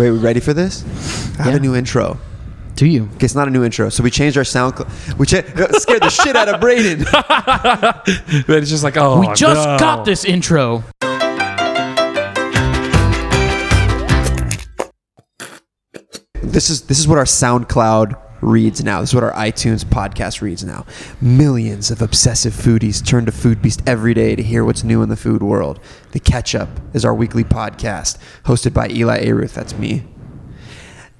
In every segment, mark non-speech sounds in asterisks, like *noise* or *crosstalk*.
Wait, we ready for this? I have Yeah. a new intro. Do you? Okay, it's not a new intro. So we changed our sound. Cl- we cha- *laughs* scared the shit out of Braden. But *laughs* it's just like, oh, we just no. got this intro. this is this is what our SoundCloud reads now. This is what our iTunes podcast reads now. Millions of obsessive foodies turn to Foodbeast every day to hear what's new in the food world. The Catch Up is our weekly podcast hosted by Elie Ayrouth, that's me,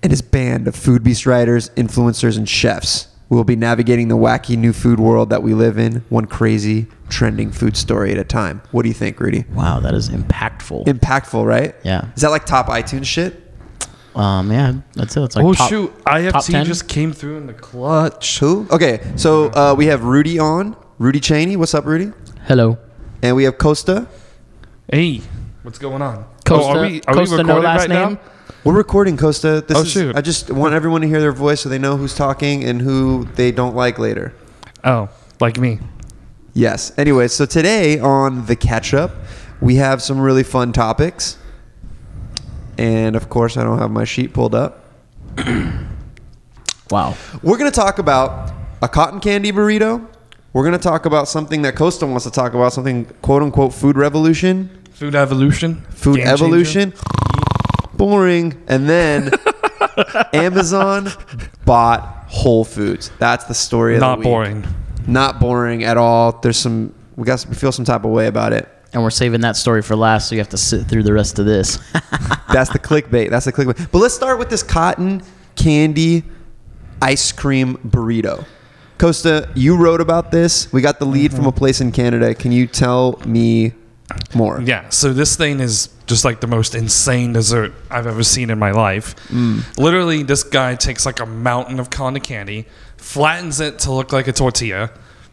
and his band of Foodbeast writers, influencers, and chefs. We will be navigating the wacky new food world that we live in, one crazy, trending food story at a time. What do you think, Rudy? Wow, that is impactful. Impactful, right? Yeah. Is that like top iTunes shit? Um, yeah, that's it. It's like Oh top, shoot! top IFC 10? just came through in the clutch. Who? Okay, so uh, we have Rudy on. Rudy Cheney. What's up, Rudy? Hello. And we have Costa. Hey, what's going on? Costa, oh, are we, are Costa we no recording last right name. now? We're recording Costa. This Oh, is, shoot. I just want everyone to hear their voice so they know who's talking and who they don't like later. Oh, like me. Yes. Anyway, so today on the catch up, we have some really fun topics. And of course, I don't have my sheet pulled up. *coughs* Wow. We're going to talk about a cotton candy burrito. We're going to talk about something that Costa wants to talk about, something quote unquote food revolution. Food evolution. Food Game changer. evolution. Boring. And then *laughs* Amazon bought Whole Foods. That's the story of the Not boring. Not boring at all. There's some we got we feel some type of way about it. And we're saving that story for last, so you have to sit through the rest of this. *laughs* That's the clickbait. That's the clickbait. But let's start with this cotton candy ice cream burrito. Costa, you wrote about this. We got the lead from a mm-hmm. place in Canada. Can you tell me more? Yeah, so this thing is just like the most insane dessert I've ever seen in my life. Mm. Literally, this guy takes like a mountain of cotton candy, flattens it to look like a tortilla,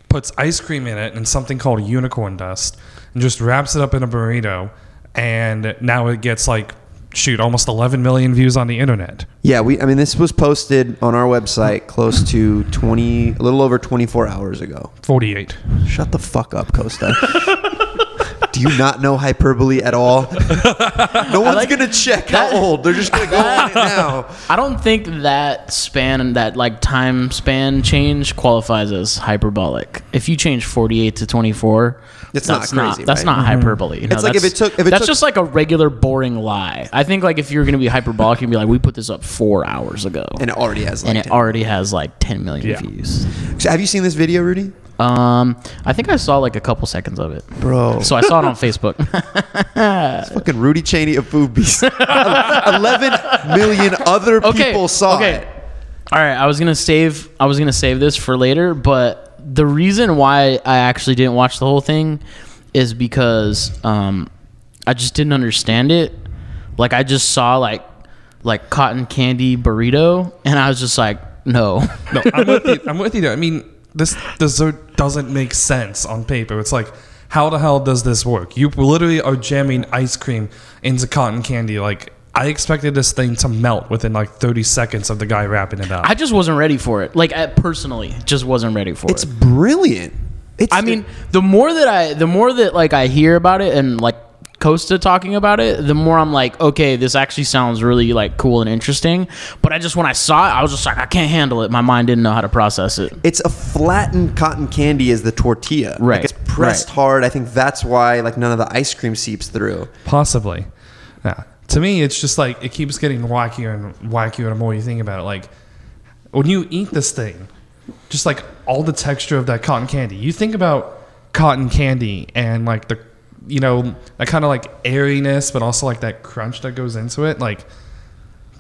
puts ice cream in it and something called unicorn dust, and just wraps it up in a burrito. And now it gets like, shoot, almost 11 million views on the internet. Yeah, we. I mean, this was posted on our website close to twenty, a little over twenty-four hours ago. 48. Shut the fuck up, Costa. *laughs* Do you not know hyperbole at all? *laughs* No one's like- gonna check that- how old. They're just gonna go on it *laughs* now. I don't think that span, and that like time span change qualifies as hyperbolic. If you change 48 to 24, It's not that's crazy, That's right? not mm-hmm. hyperbole. You know, It's like if that's- it took- if it that's took- just like a regular boring lie. I think like if you're gonna be hyperbolic, you'd be like, we put this up four hours ago, And it already has. Like and it 10. already has like 10 million Yeah. views. So have you seen this video, Rudy? Um, I think I saw like a couple seconds of it. Bro, So I saw it on *laughs* Facebook. fucking Rudy Cheney of Foodbeast. *laughs* Eleven million other okay, people saw okay. it. All right, I was gonna save. I was gonna save this for later, but the reason why I actually didn't watch the whole thing is because um, I just didn't understand it. Like I just saw like like cotton candy burrito, and I was just like, no. No, I'm with you. I'm with you. There. I mean, this dessert doesn't make sense on paper. It's like, how the hell does this work? You literally are jamming ice cream into cotton candy. Like, I expected this thing to melt within like 30 seconds of the guy wrapping it up. I just wasn't ready for it. Like I personally, just wasn't ready for it. It's it. brilliant. It's, I mean, the more that I, the more that like I hear about it and like Costa talking about it, the more I'm like, okay, this actually sounds really like cool and interesting. But I just when I saw it, I was just like, I can't handle it. My mind didn't know how to process it. it's a flattened cotton candy as the tortilla. Right, Like it's pressed right. hard. I think that's why like none of the ice cream seeps through. Possibly. Yeah. To me, it's just like it keeps getting wackier and wackier the more you think about it. Like when you eat this thing, just like all the texture of that cotton candy. You think about cotton candy and like the, you know, that kind of like airiness, but also like that crunch that goes into it. Like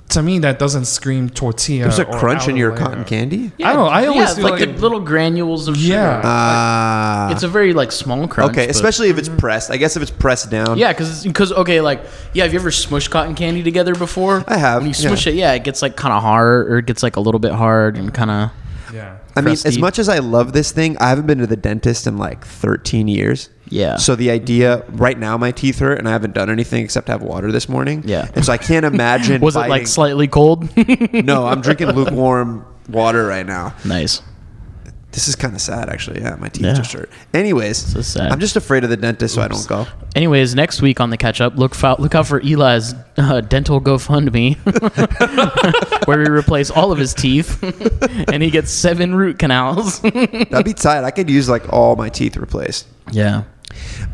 to me, that doesn't scream tortilla. There's a or crunch in your layer. cotton candy. I don't know. I always yeah, feel like, like, the little granules of sugar. Yeah. Ah. It's a very like small crunch. okay, especially if it's pressed. I guess if it's pressed down. Yeah, because because okay, like yeah, have you ever smushed cotton candy together before? I have, When you yeah. smush it, yeah, it gets like kind of hard, or it gets like a little bit hard and kind of. yeah. I mean, as much as I love this thing, I haven't been to the dentist in like 13 years. Yeah. So the idea, right now, my teeth hurt, and I haven't done anything except have water this morning. Yeah. And so I can't *laughs* imagine. Was it like slightly cold? *laughs* No, I'm drinking *laughs* lukewarm water right now. nice. This is kind of sad, actually. Yeah, my teeth Yeah. just hurt. Anyways, So sad. I'm just afraid of the dentist, so I don't go. Anyways, next week on the catch up, look look out for Eli's uh, dental GoFundMe, *laughs* where we replace all of his teeth, *laughs* and he gets seven root canals. *laughs* That'd be tight. I could use like all my teeth replaced, yeah,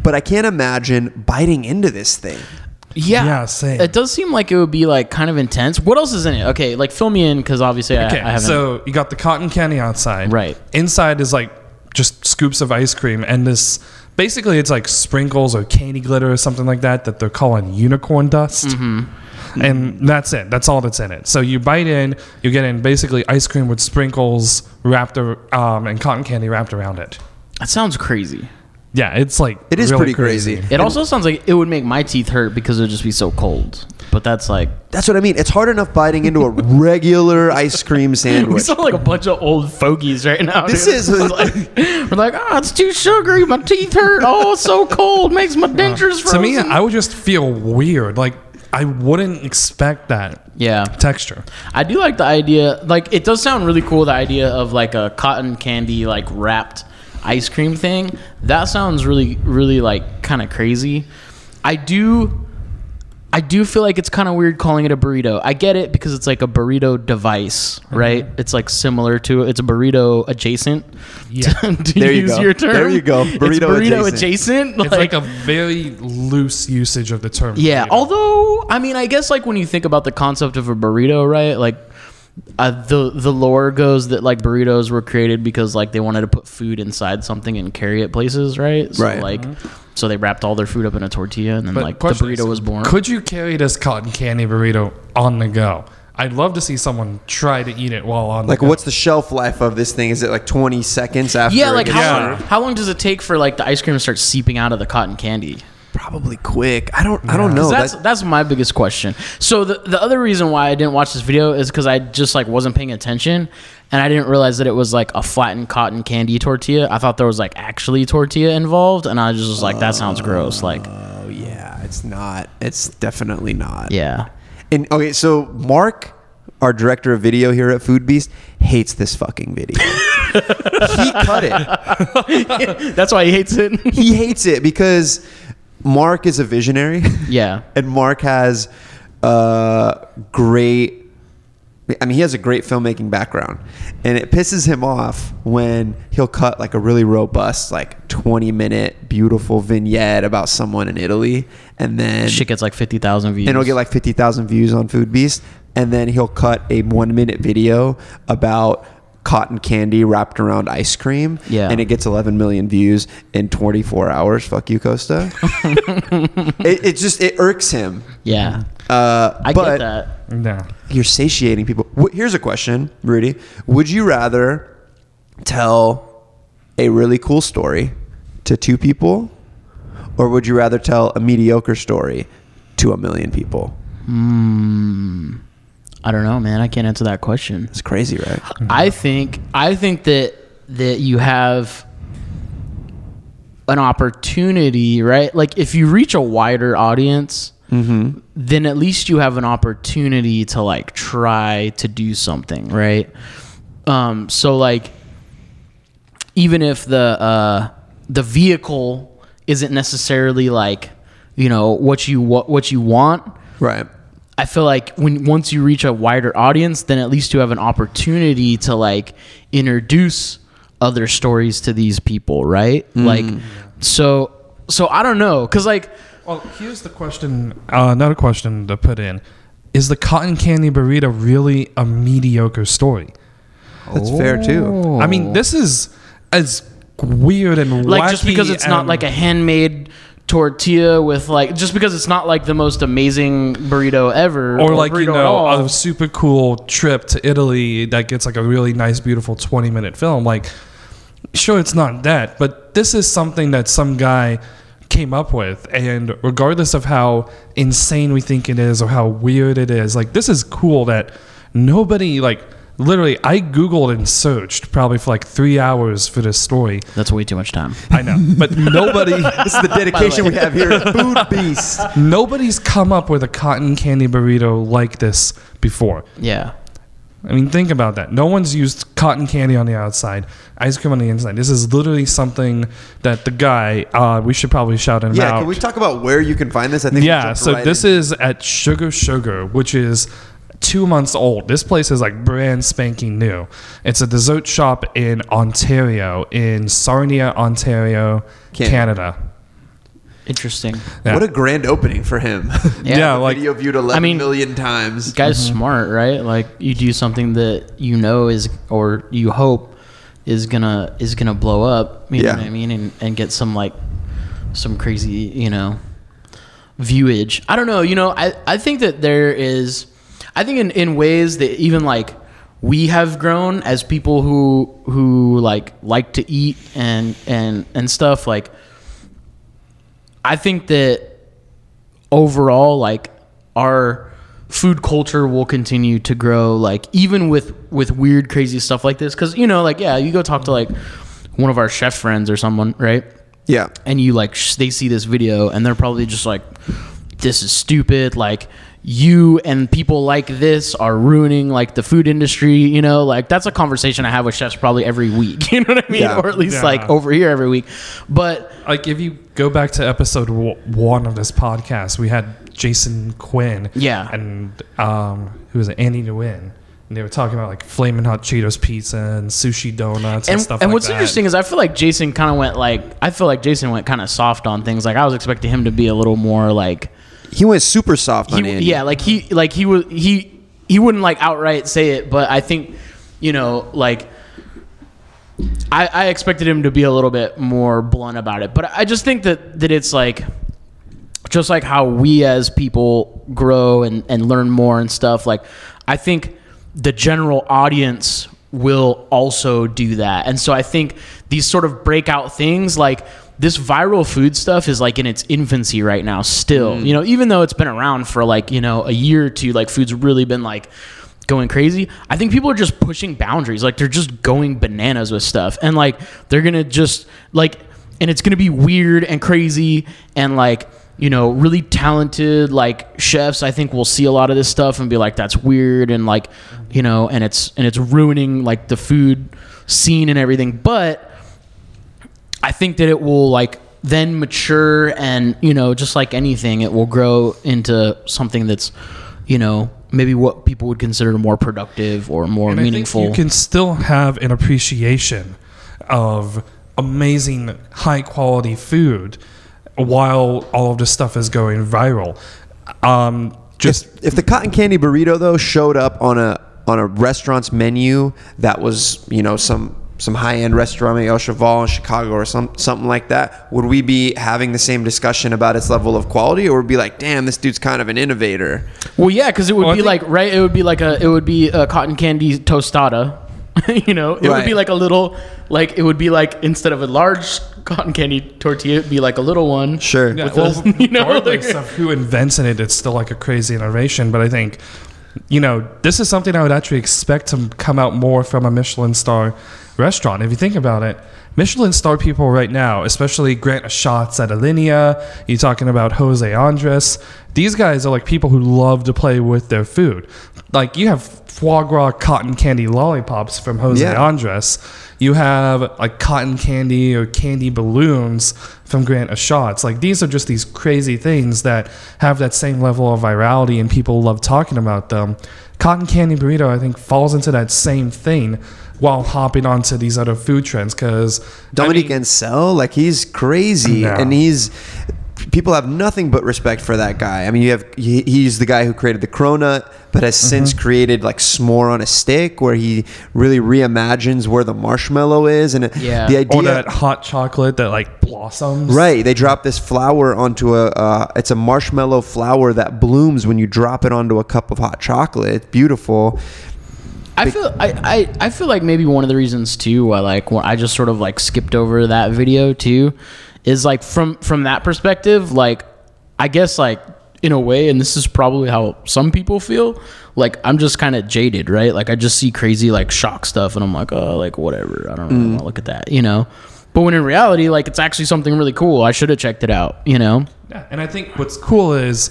but I can't imagine biting into this thing. Yeah, Yeah, same. It does seem like it would be like kind of intense. What else is in it? Okay, like fill me in because obviously I, Okay, I haven't. so you got the cotton candy outside. Right. Inside is like just scoops of ice cream, and this basically it's like sprinkles or candy glitter or something like that that they're calling unicorn dust. Mm-hmm. And that's it. That's all that's in it. So you bite in, you get in basically ice cream with sprinkles wrapped um, and cotton candy wrapped around it. that sounds crazy. Yeah, it's like It is really pretty crazy. It also sounds like it would make my teeth hurt because it would just be so cold. But that's like That's what I mean. It's hard enough biting into a *laughs* regular ice cream sandwich. we sandwich. sound like a bunch of old fogies right now. This dude. is- *laughs* We're like, *laughs* we're like, oh, it's too sugary. My teeth hurt. Oh, it's so cold. Makes my dentures To me, I would just feel weird. Like I wouldn't expect that yeah, texture. I do like the idea. Like, it does sound really cool. The idea of like a cotton candy like wrapped ice cream thing. That sounds really, really like kind of crazy. I do. I do feel like it's kind of weird calling it a burrito. I get it because it's like a burrito device, mm-hmm. right? It's like similar to it's a burrito adjacent. Yeah. *laughs* to There you go. your term. There you go. It's Burrito burrito adjacent. adjacent. It's like, a very loose usage of the term. yeah. burrito. Although I mean, I guess like when you think about the concept of a burrito, right? Like uh, the the lore goes that like burritos were created because like they wanted to put food inside something and carry it places, right? So, Right. Like, so they wrapped all their food up in a tortilla, and then But like the burrito is, was born. Could you carry this cotton candy burrito on the go? I'd love to see someone try to eat it while on Like, the go. what's the shelf life of this thing? Is it like 20 seconds after? yeah, like how Yeah. long? How long does it take for like the ice cream to start seeping out of the cotton candy? Probably quick. I don't. I don't know. that's That- that's my biggest question. So the the other reason why I didn't watch this video is because I just like wasn't paying attention, and I didn't realize that it was like a flattened cotton candy tortilla. I thought there was like actually tortilla involved, and I just was like, that sounds gross. Like, oh yeah, it's not. It's definitely not. yeah, And okay, so Mark, our director of video here at Foodbeast, hates this fucking video. *laughs* he cut it. *laughs* that's why he hates it. He hates it because Mark is a visionary. *laughs* yeah, and Mark has uh, great. I mean, he has a great filmmaking background, and it pisses him off when he'll cut like a really robust, like twenty minute, beautiful vignette about someone in Italy, and then shit gets like fifty thousand views. and it'll get like fifty thousand views on Foodbeast, and then he'll cut a one minute video about cotton candy wrapped around ice cream, Yeah. and it gets eleven million views in twenty four hours. Fuck you, Costa. *laughs* it, it just it irks him. yeah. Uh, I but get that. No. You're satiating people. Here's a question, Rudy. Would you rather tell a really cool story to two people, or would you rather tell a mediocre story to a million people? I don't know, man. I can't answer that question. It's crazy, right? I think I think that that you have an opportunity, right? Like if you reach a wider audience, then at least you have an opportunity to like try to do something, right? Um, so like even if the uh, the vehicle isn't necessarily like you know what you what, what you want, Right. I feel like when once you reach a wider audience, then at least you have an opportunity to like introduce other stories to these people, right? Like, so so I don't know, cause like Well, here's the question. Uh, another question to put in: Is the cotton candy burrito really a mediocre story? That's fair too. I mean, this is as weird and like just because it's not like a handmade tortilla with like just because it's not like the most amazing burrito ever or like you know a super cool trip to Italy that gets like a really nice, beautiful twenty minute film. Like, sure, it's not that, but this is something that some guy came up with, and regardless of how insane we think it is or how weird it is, like this is cool that nobody like. Literally, I googled and searched probably for like three hours for this story. That's way too much time. I know, but *laughs* nobody, *laughs* This is the dedication we have here at *laughs* Food Beast. nobody's come up with a cotton candy burrito like this before. Yeah. I mean, think about that. No one's used cotton candy on the outside, ice cream on the inside. This is literally something that the guy. Uh, we should probably shout him Yeah, out. can we talk about where you can find this? I think we yeah. jumped So right this in. is at Sugar Sugar, which is two months old. This place is like brand spanking new. It's a dessert shop in Ontario, in Sarnia, Ontario, Canada. Canada. Interesting. Yeah. What a grand opening for him. *laughs* Yeah, Yeah, like Video viewed 11 I mean- million times. Guy's Mm-hmm. smart, right? Like you do something that you know is or you hope is gonna is gonna blow up. You Yeah. know what I mean? And and get some like some crazy, you know, viewage. I don't know, you know, I, I think that there is I think in, in ways that even like we have grown as people who who like like to eat and and and stuff like I think that overall like our food culture will continue to grow like even with with weird crazy stuff like this cuz you know like yeah you go talk to like one of our chef friends or someone right Yeah. and you like sh- they see this video and they're probably just like this is stupid like you and people like this are ruining like the food industry you know like that's a conversation i have with chefs probably every week *laughs* you know what i mean Yeah. or at least Yeah. like over here every week but like if you go back to episode w- one of this podcast, we had Jason Quinn, Yeah. and um, who was it, Andy Nguyen, and they were talking about like flaming hot Cheetos pizza and sushi donuts and, and, stuff. and like what's that. interesting is I feel like Jason kind of went like I feel like Jason went kind of soft on things. Like I was expecting him to be a little more like He went super soft on he, Andy. yeah, like he like he was he he wouldn't like outright say it, but I think you know like I, I expected him to be a little bit more blunt about it, but I just think that that it's like just like how we as people grow and, and learn more and stuff like i think the general audience will also do that and so i think these sort of breakout things like this viral food stuff is like in its infancy right now still. Mm. You know even though it's been around for like you know a year or two like food's really been like going crazy i think people are just pushing boundaries. Like they're just going bananas with stuff. And like they're gonna just like and it's gonna be weird and crazy and like you know really talented like chefs i think will see a lot of this stuff and be like that's weird and like you know and it's and it's ruining like the food scene and everything. But i think that it will like then mature and you know just like anything it will grow into something that's you know maybe what people would consider more productive or more And I think meaningful you can still have an appreciation of amazing, high quality food while all of this stuff is going viral. Um, just If, if the cotton candy burrito though showed up on a on a restaurant's menu that was you know some some high end restaurant maybe El Cheval in Chicago or some something like that, would we be having the same discussion about its level of quality, or would be like, damn, this dude's kind of an innovator? Well, yeah, because it would Well, be think- like right. It would be like a it would be a cotton candy tostada. *laughs* you know, it would be like a little like it would be like instead of a large cotton candy tortilla, it'd be like a little one. Sure. Yeah, well, those- *laughs* you know, regardless like- of who invents it, it's still like a crazy innovation. But I think, you know, this is something I would actually expect to come out more from a Michelin star restaurant. If you think about it, Michelin star people right now, especially Grant Achatz at Alinea, you're talking about Jose Andres. These guys are like people who love to play with their food. Like you have foie gras cotton candy lollipops from Jose Yeah. Andres. You have like cotton candy or candy balloons from Grant Achatz. Like these are just these crazy things that have that same level of virality and people love talking about them. Cotton candy burrito, I think, falls into that same thing while hopping onto these other food trends because Dominique Ansel, like he's crazy, Yeah. and he's people have nothing but respect for that guy. I mean, you have he, he's the guy who created the cronut, but has since created like s'more on a stick, where he really reimagines where the marshmallow is, and it- Yeah. the or idea. that hot chocolate that like blossoms. Right, they drop this flower onto a. Uh, it's a marshmallow flower that blooms when you drop it onto a cup of hot chocolate. It's beautiful. I feel I, I, I feel like maybe one of the reasons too why like when I just sort of like skipped over that video too is like from from that perspective like I guess like in a way and this is probably how some people feel like I'm just kind of jaded right? Like I just see crazy like shock stuff and I'm like oh like whatever I don't really want to look at that you know? But when in reality like it's actually something really cool I should have checked it out you know? Yeah, and I think what's cool is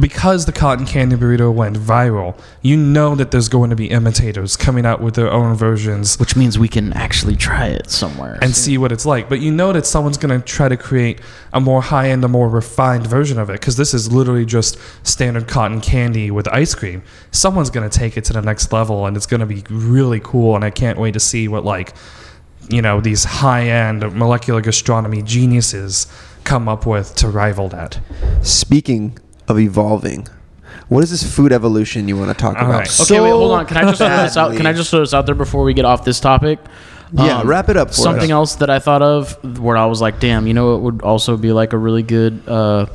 because the cotton candy burrito went viral, you know that there's going to be imitators coming out with their own versions Which means we can actually try it somewhere. and see what it's like. But you know that someone's going to try to create a more high end, a more refined version of it because this is literally just standard cotton candy with ice cream. Someone's going to take it to the next level and it's going to be really cool. And I can't wait to see what, like, you know, these high end molecular gastronomy geniuses come up with to rival that. Speaking of evolving, what is this food evolution you want to talk All about? right. okay, wait, hold on. Can I just throw this out? Can I just throw this out there before we get off this topic? Yeah, Um, wrap it up for Something us. else that I thought of where I was like, damn, you know, it would also be like a really good, uh,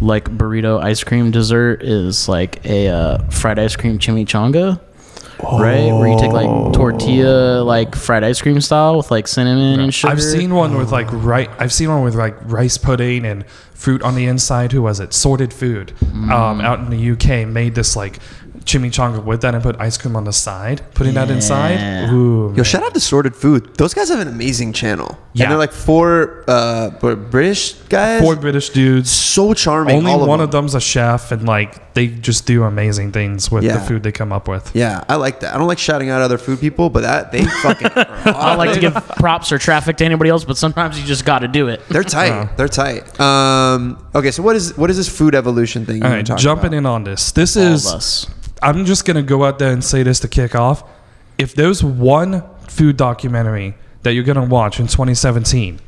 like burrito ice cream dessert is like a uh, fried ice cream chimichanga. Right, where you take like tortilla, like fried ice cream style with like cinnamon and sugar. I've seen one with like right. I've seen one with like rice pudding and fruit on the inside. Who was it? Sorted Food, um, out in the UK, made this like chimichanga with that and put ice cream on the side, putting that inside. Yeah. Ooh, Yo, shout out to Sorted Food. Those guys have an amazing channel. Yeah. And they're like four uh, British guys. four British dudes. so charming. Only all of one them. of them's a chef, and like they just do amazing things with Yeah. the food they come up with. Yeah, I like that. I don't like shouting out other food people, but that they fucking. *laughs* I like to give props or traffic to anybody else, but sometimes you just got to do it. They're *laughs* tight. Uh. They're tight. Um, okay, so what is what is this food evolution thing? You All wanna right, jumping about? in on this. This All of is us. I'm just gonna go out there and say this to kick off. If there's one food documentary that you're gonna watch in 2017,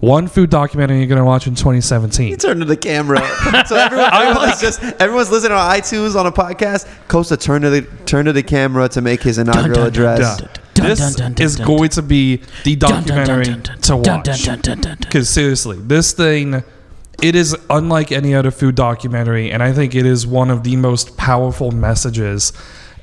one food documentary you're gonna watch in 2017. Turn to the camera. *laughs* so everyone, everyone's just everyone's listening on iTunes on a podcast. Costa turn to the turn to the camera to make his inaugural dun, address. Done. Dun, this dun, dun, dun, is dun, going to be the Dun, dun, dun, documentary dun, dun, to watch. dun, dun, dun, dun, dun. Because seriously, this thing, it is unlike any other food documentary, and I think it is one of the most powerful messages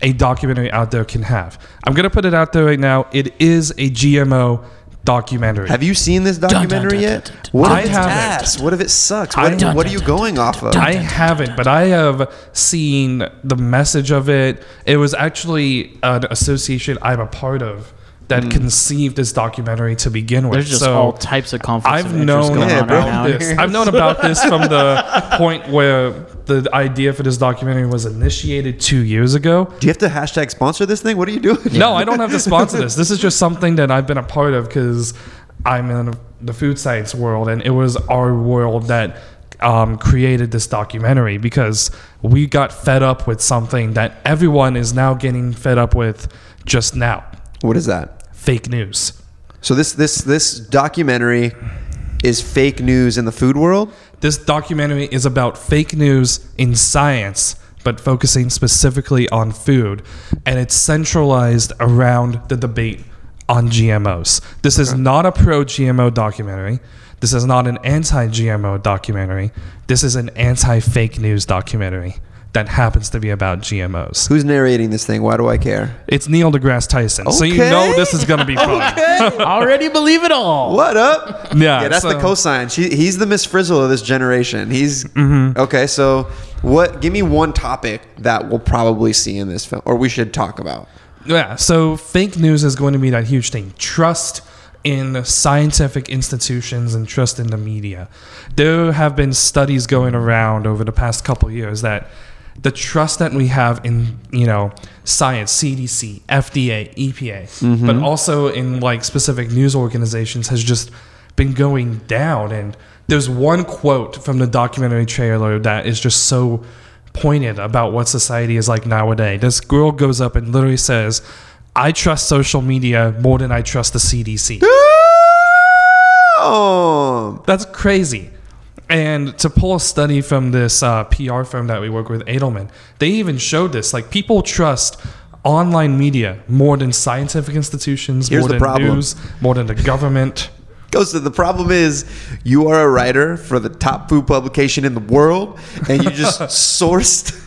a documentary out there can have. I'm gonna put it out there right now. It is a GMO documentary. Have you seen this documentary yet? dun, dun, What if it's I haven't. ass? What if it sucks? I- What, Dun, what are you going off of? I haven't, but I have seen the message of it. It was actually an association I'm a part of that conceived this documentary to begin with. There's just so all types of conflicts I've of known going Yeah, on bro. right this. *laughs* I've known about this from the point where the idea for this documentary was initiated two years ago. Do you have to hashtag sponsor this thing? What are you doing? No, I don't have to sponsor this. This is just something that I've been a part of because I'm in the food science world, and it was our world that um, created this documentary because we got fed up with something that everyone is now getting fed up with just now What is that? Fake news. So this this this documentary is fake news in the food world. This documentary is about fake news in science, but focusing specifically on food, and it's centralized around the debate on GMOs. This is not a pro GMO documentary. This is not an anti GMO documentary. This is an anti fake news documentary that happens to be about GMOs. Who's narrating this thing? Why do I care? It's Neil deGrasse Tyson, so you Okay. know this is going to be fun. *laughs* *laughs* Already believe it all. What up? Yeah, Yeah, that's the so- cosign. She, he's the Miss Frizzle of this generation. He's Mm-hmm. okay. So, what? Give me one topic that we'll probably see in this film, or we should talk about. Yeah, so fake news is going to be that huge thing. Trust in scientific institutions and trust in the media. There have been studies going around over the past couple years that the trust that we have in, you know, science, CDC, FDA, EPA, mm-hmm. but also in like specific news organizations has just been going down and there's one quote from the documentary trailer that is just so pointed about what society is like nowadays. This girl goes up and literally says, I trust social media more than I trust the CDC. Oh, That's crazy. And to pull a study from this uh, PR firm that we work with, Edelman, they even showed this. Like people trust online media more than scientific institutions, Here's more than problem. news, more than the government. goes to the problem is you are a writer for the top food publication in the world, and you just *laughs* sourced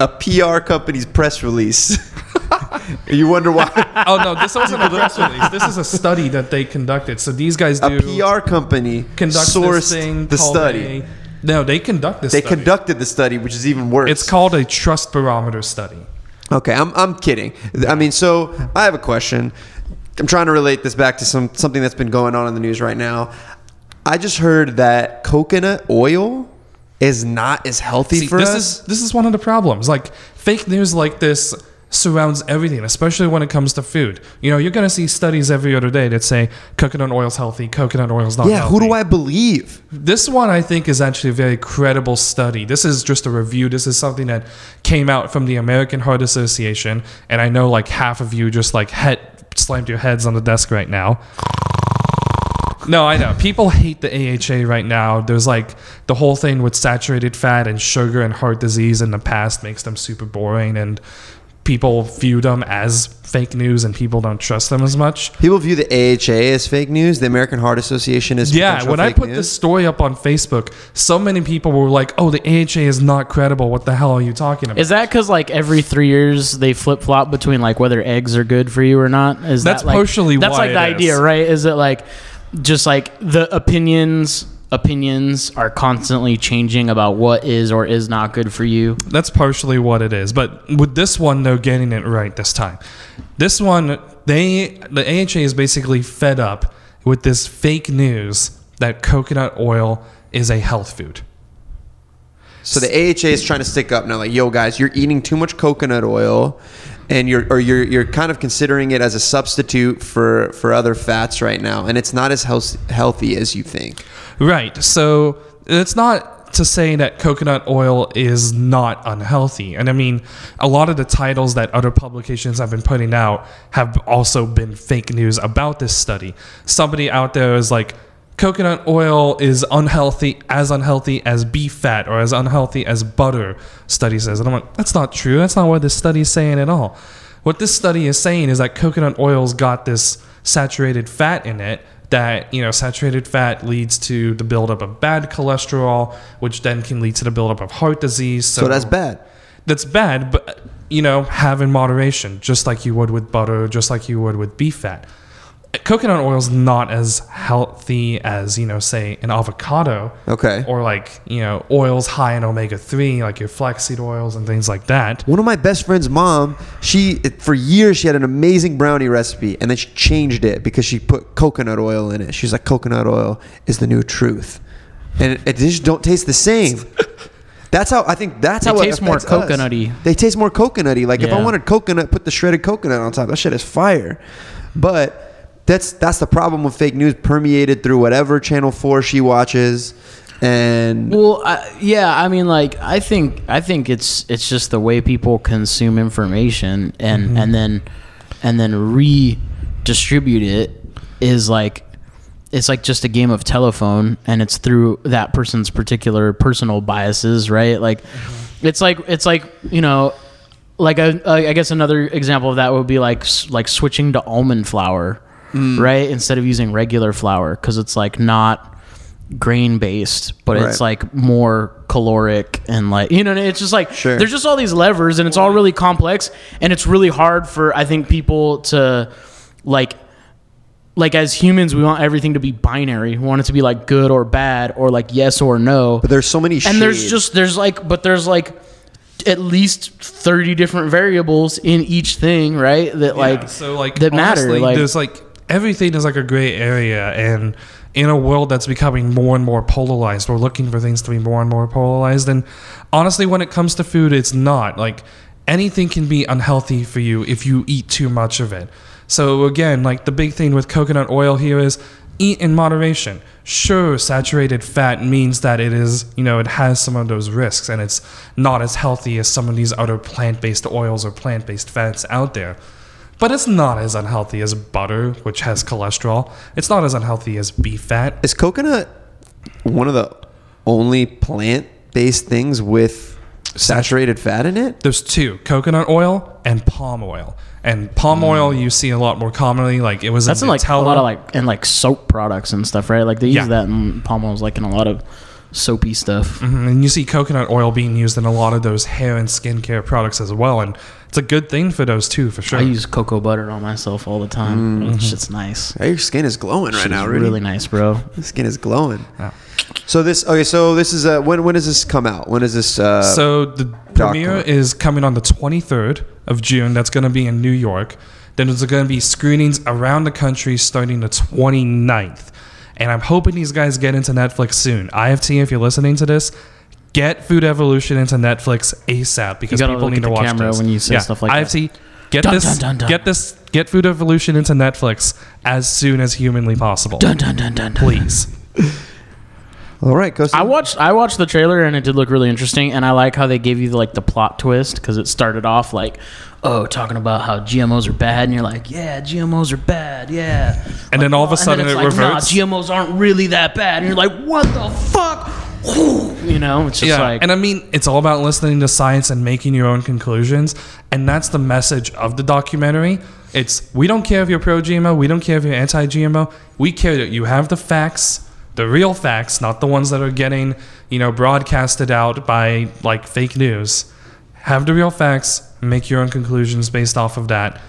a PR company's press release. *laughs* *laughs* you wonder why *laughs* Oh no, this wasn't a press release. This is a study that they conducted. So these guys do a PR company conduct sourced this thing the study. a- no, they conduct this. they study. conducted the study, which is even worse. It's called a trust barometer study. Okay, I'm, I'm kidding. I mean, so I have a question. I'm trying to relate this back to some something that's been going on in the news right now. I just heard that coconut oil is not as healthy See, for this us. is this is one of the problems. Like fake news like this surrounds everything, especially when it comes to food. You know, you're gonna see studies every other day that say coconut oil's healthy, coconut oil's not yeah, healthy. who do I believe? This one I think is actually a very credible study. This is just a review. This is something that came out from the American Heart Association, and I know like half of you just like head slammed your heads on the desk right now. No, I know. People hate the AHA right now. There's like the whole thing with saturated fat and sugar and heart disease in the past makes them super boring and people view them as fake news and people don't trust them as much. People view the AHA as fake news. The American Heart Association is fake. Yeah, potential when I put news. this story up on Facebook, so many people were like, "Oh, the AHA is not credible. What the hell are you talking about?" Is that because like every three years they flip flop between like whether eggs are good for you or not? Is That's that, like, partially that's why like the it idea, right? Is it like just like the opinions opinions are constantly changing about what is or is not good for you? That's partially what it is. But with this one, they're getting it right this time. This one, they the AHA is basically fed up with this fake news that coconut oil is a health food. So the AHA is trying to stick up now, like, yo, guys, you're eating too much coconut oil, and you're or you're you're kind of considering it as a substitute for for other fats right now, and it's not as health, healthy as you think. Right. So it's not to say that coconut oil is not unhealthy. And I mean, a lot of the titles that other publications have been putting out have also been fake news about this study. Somebody out there is like, coconut oil is unhealthy, as unhealthy as beef fat or as unhealthy as butter, study says. And I'm like, that's not true. That's not what this study is saying at all. What this study is saying is that coconut oil's got this saturated fat in it that you know saturated fat leads to the buildup of bad cholesterol which then can lead to the buildup of heart disease so, So that's bad. that's bad but you know have in moderation just like you would with butter just like you would with beef fat coconut oil is not as healthy as you know say an avocado Okay. or like you know oils high in omega-3 like your flaxseed oils and things like that One of my best friend's mom, she for years she had an amazing brownie recipe, and then she changed it because she put coconut oil in it. She's like, coconut oil is the new truth, and it, it just don't taste the same. *laughs* That's how I think. That's They how it taste more affects us. coconutty. They taste more coconutty. Like if I wanted coconut, put the shredded coconut on top. That shit is fire. But that's that's the problem with fake news permeated through whatever channel four she watches, and Well, I, yeah, I mean, like, I think, I think it's it's just the way people consume information and mm-hmm. and then and then redistribute it is like it's like just a game of telephone, and it's through that person's particular personal biases, right? Like, mm-hmm. it's like it's like you know. Like a, I guess another example of that would be like like switching to almond flour, Mm. right? Instead of using regular flour because it's like not grain based, but it's like more caloric and like you know it's just like Sure. there's just all these levers and it's all really complex and it's really hard for I think people to like like as humans we want everything to be binary. We want it to be like good or bad or like yes or no. but there's so many. and there's just there's like but there's like at least 30 different variables in each thing, right? That like so like that matter like there's like everything is like a gray area and in a world that's becoming more and more polarized we're looking for things to be more and more polarized and honestly when it comes to food it's not. Like anything can be unhealthy for you if you eat too much of it. So again like the big thing with coconut oil here is eat in moderation. Sure saturated fat means that it is you know it has some of those risks and it's not as healthy as some of these other plant-based oils or plant-based fats out there but it's not as unhealthy as butter, which has cholesterol. It's not as unhealthy as beef fat. Is coconut one of the only plant-based things with saturated fat in it? There's two coconut oil and palm oil. And palm oil you see a lot more commonly. Like it was Mm. that's in in like Nutella. a lot of like and like soap products and stuff, right? Like they use Yeah. that in palm oil's like in a lot of soapy stuff. Mhm, And you see coconut oil being used in a lot of those hair and skincare products as well. And it's a good thing for those too, for sure. I use cocoa butter on myself all the time. Mm-hmm. Shit's nice. Hey, your skin is glowing right Shit's now, Rudy. really nice, bro. Your skin is glowing. Yeah. So this okay. So this is uh, when when does this come out? When is this? Uh, so the premiere document. is coming on the 23rd of June. That's going to be in New York. Then there's going to be screenings around the country starting the 29th. And I'm hoping these guys get into Netflix soon. IFT, if you're listening to this, get Food Evolution into Netflix ASAP because gotta people look need at to the watch camera this. when you say stuff like that. IFT, get Dun, this, dun, dun, dun. get this, get Food Evolution into Netflix as soon as humanly possible. Dun dun dun dun. dun. Please. *laughs* All right, Costa. I watched I watched the trailer and it did look really interesting and I like how they gave you like the plot twist because it started off like oh talking about how GMOs are bad and you're like yeah GMOs are bad yeah And then all of a sudden it's it like, reverts. nah, GMOs aren't really that bad and you're like what the fuck you know it's just yeah, like and I mean, it's all about listening to science and making your own conclusions, and that's the message of the documentary. It's we don't care if you're pro GMO, we don't care if you're anti GMO. We care that you have the facts, the real facts, not the ones that are getting you know broadcasted out by like fake news. Have the real facts, make your own conclusions based off of that.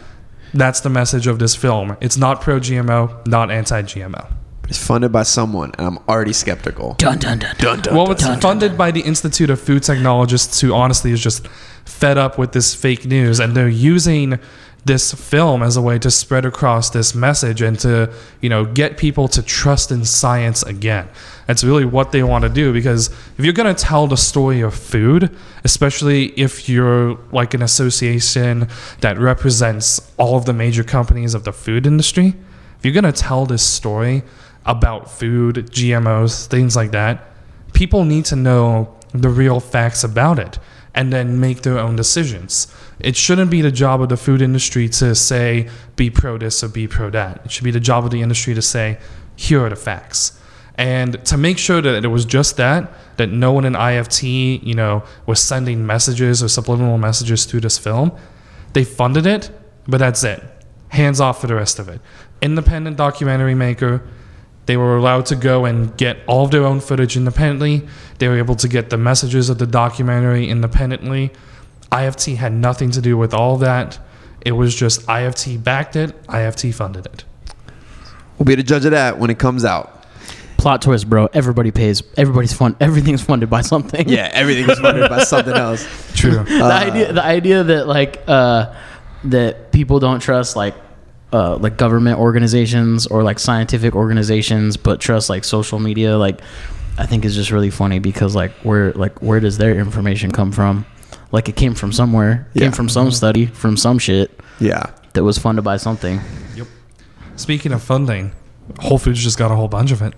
That's the message of this film. It's not pro GMO, not anti GMO. It's funded by someone, and I'm already skeptical. dun dun dun dun, dun. Well, it's dun, dun, funded by the Institute of Food Technologists, who honestly is just fed up with this fake news, and they're using this film as a way to spread across this message and to you know get people to trust in science again. That's really what they want to do because if you're going to tell the story of food, especially if you're like an association that represents all of the major companies of the food industry, if you're going to tell this story about food, GMOs, things like that, people need to know the real facts about it and then make their own decisions. It shouldn't be the job of the food industry to say, be pro this or be pro that. It should be the job of the industry to say, here are the facts. And to make sure that it was just that, that no one in IFT, you know, was sending messages or subliminal messages through this film, they funded it, but that's it. Hands off for the rest of it. Independent documentary maker, they were allowed to go and get all of their own footage independently. They were able to get the messages of the documentary independently. IFT had nothing to do with all that. It was just IFT backed it, IFT funded it. We'll be the judge of that when it comes out. plot twist bro everybody pays everybody's fun everything's funded by something Yeah, everything was funded by something else. True. the idea the idea that like uh that people don't trust like uh like government organizations or like scientific organizations but trust like social media like i think is just really funny because like where like where does their information come from like it came from somewhere Yeah. came from some study from some shit Yeah. that was funded by something Yep. Speaking of funding, Whole Foods just got a whole bunch of it.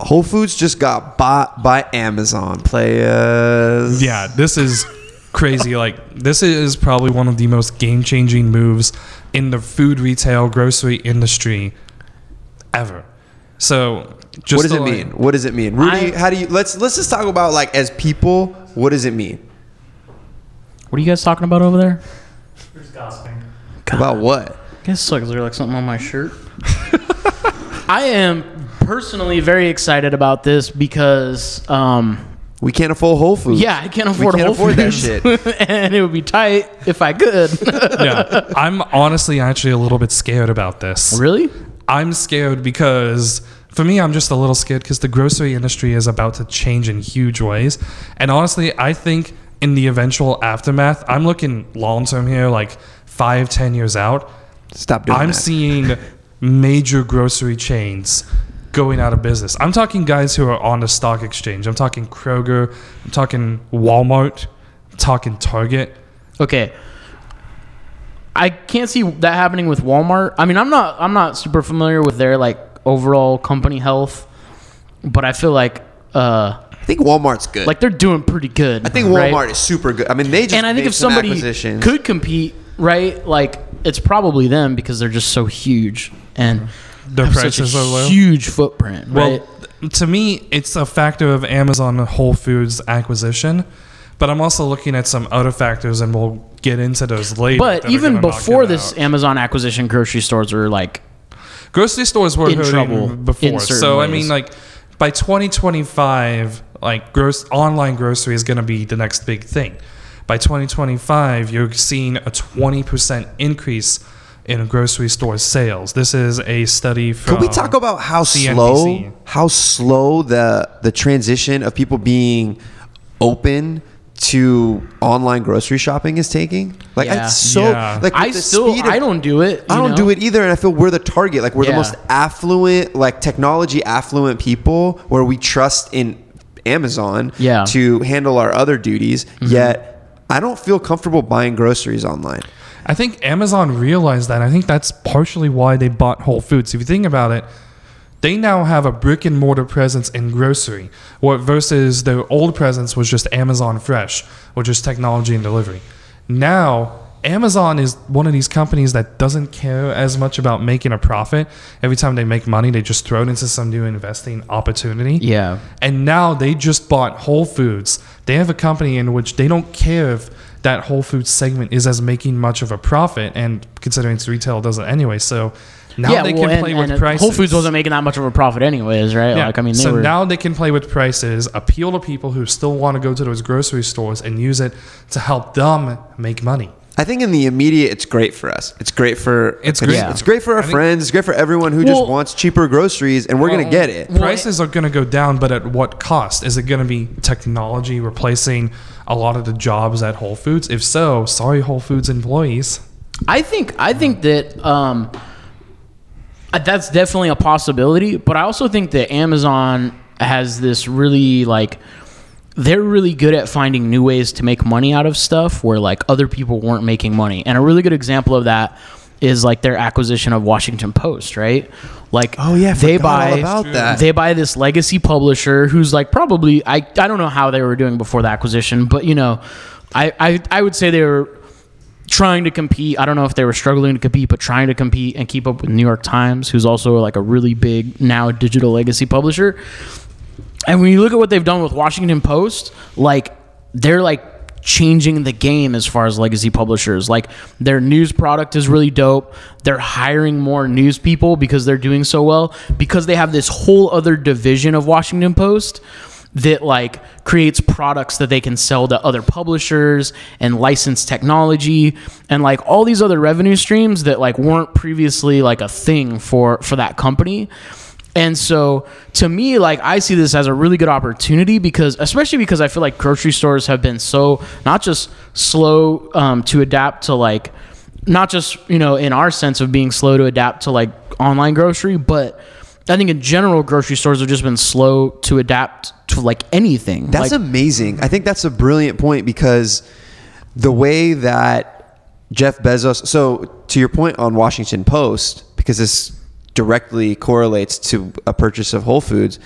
Whole Foods just got bought by Amazon. Players. Yeah, this is crazy. like, this is probably one of the most game changing moves in the food retail grocery industry ever. So, just what does to, it like- mean? What does it mean, Rudy? I- how do you? Let's let's just talk about like as people. What does it mean? what are you guys talking about over there Who's gossiping? About what? I guess so, 'cause there's like something on my shirt. *laughs* I am personally very excited about this because, um, We can't afford Whole Foods. yeah, I can't afford We afford can't Whole afford that Foods, *laughs* and it would be tight if I could. *laughs* yeah, I'm honestly actually a little bit scared about this. really? I'm scared because for me, I'm just a little scared because the grocery industry is about to change in huge ways. And honestly, I think in the eventual aftermath, I'm looking long term here, like five, ten years out. Stop doing I'm that. seeing *laughs* major grocery chains going out of business. I'm talking guys who are on the stock exchange. I'm talking Kroger. I'm talking Walmart. I'm talking Target. Okay. I can't see that happening with Walmart. I mean, I'm not I'm not super familiar with their like overall company health, but I feel like uh I think Walmart's good. like they're doing pretty good. I think right? Walmart is super good. I mean, they just and I think if some somebody acquisitions. could compete, right? Like it's probably them because they're just so huge and Their have such prices a are low. huge footprint, right? Well, to me, it's a factor of Amazon Whole Foods acquisition, but I'm also looking at some other factors, and we'll get into those later. but that are even gonna knock before it this out. Amazon acquisition, grocery stores were like grocery stores were in hurting trouble before. in certain So I ways. mean, like by 2025, like gross online grocery is going to be the next big thing. By 2025, you're seeing a 20% increase in grocery store sales. This is a study from. Can we talk about how CNBC. slow, how slow the the transition of people being open to online grocery shopping is taking? Like Yeah. it's so Yeah. like I still speed of- I don't do it. I don't know? do it either, and I feel we're the target. Like we're the most affluent, like technology affluent people, where we trust in Amazon Yeah. to handle our other duties. Mm-hmm. Yet I don't feel comfortable buying groceries online. I think Amazon realized that. I think that's partially why they bought Whole Foods. If you think about it, they now have a brick and mortar presence in grocery, what versus their old presence was just Amazon Fresh, which is technology and delivery. Now, Amazon is one of these companies that doesn't care as much about making a profit. Every time they make money, they just throw it into some new investing opportunity. Yeah. And now they just bought Whole Foods. They have a company in which they don't care if that Whole Foods segment is as making much of a profit, and considering it's retail, it doesn't anyway. So now yeah, they well, can and, play and with prices. Whole Foods wasn't making that much of a profit anyways, right? Yeah. Like I mean, they so were now they can play with prices, appeal to people who still want to go to those grocery stores, and use it to help them make money. I think in the immediate, it's great for us. It's great for It's great. It's great for our I think- friends. It's great for everyone who Well- just wants cheaper groceries, and we're gonna get it. Prices are going to go down, but at what cost? Is it going to be technology replacing a lot of the jobs at Whole Foods? If so, sorry, Whole Foods employees. I think I think that um, uh, that's definitely a possibility, but I also think that Amazon has this really like they're really good at finding new ways to make money out of stuff where like other people weren't making money. And a really good example of that is like their acquisition of Washington Post, right? Like Oh, yeah, they buy about that. they buy this legacy publisher who's like probably I I don't know how they were doing before the acquisition, but you know, I I, I would say they were trying to compete. I don't know if they were struggling to compete, but trying to compete and keep up with New York Times, who's also like a really big now digital legacy publisher. And when you look at what they've done with Washington Post, like they're like changing the game as far as legacy publishers. Like their news product is really dope. They're hiring more news people because they're doing so well because they have this whole other division of Washington Post that like creates products that they can sell to other publishers and license technology and like all these other revenue streams that like weren't previously like a thing for for that company and so to me, like I see this as a really good opportunity because, especially because I feel like grocery stores have been so not just slow um, to adapt to like, not just you know in our sense of being slow to adapt to like online grocery, but I think in general grocery stores have just been slow to adapt to like anything. That's like, amazing. I think that's a brilliant point because the way that Jeff Bezos. So to your point on Washington Post, because this directly correlates to a purchase of Whole Foods,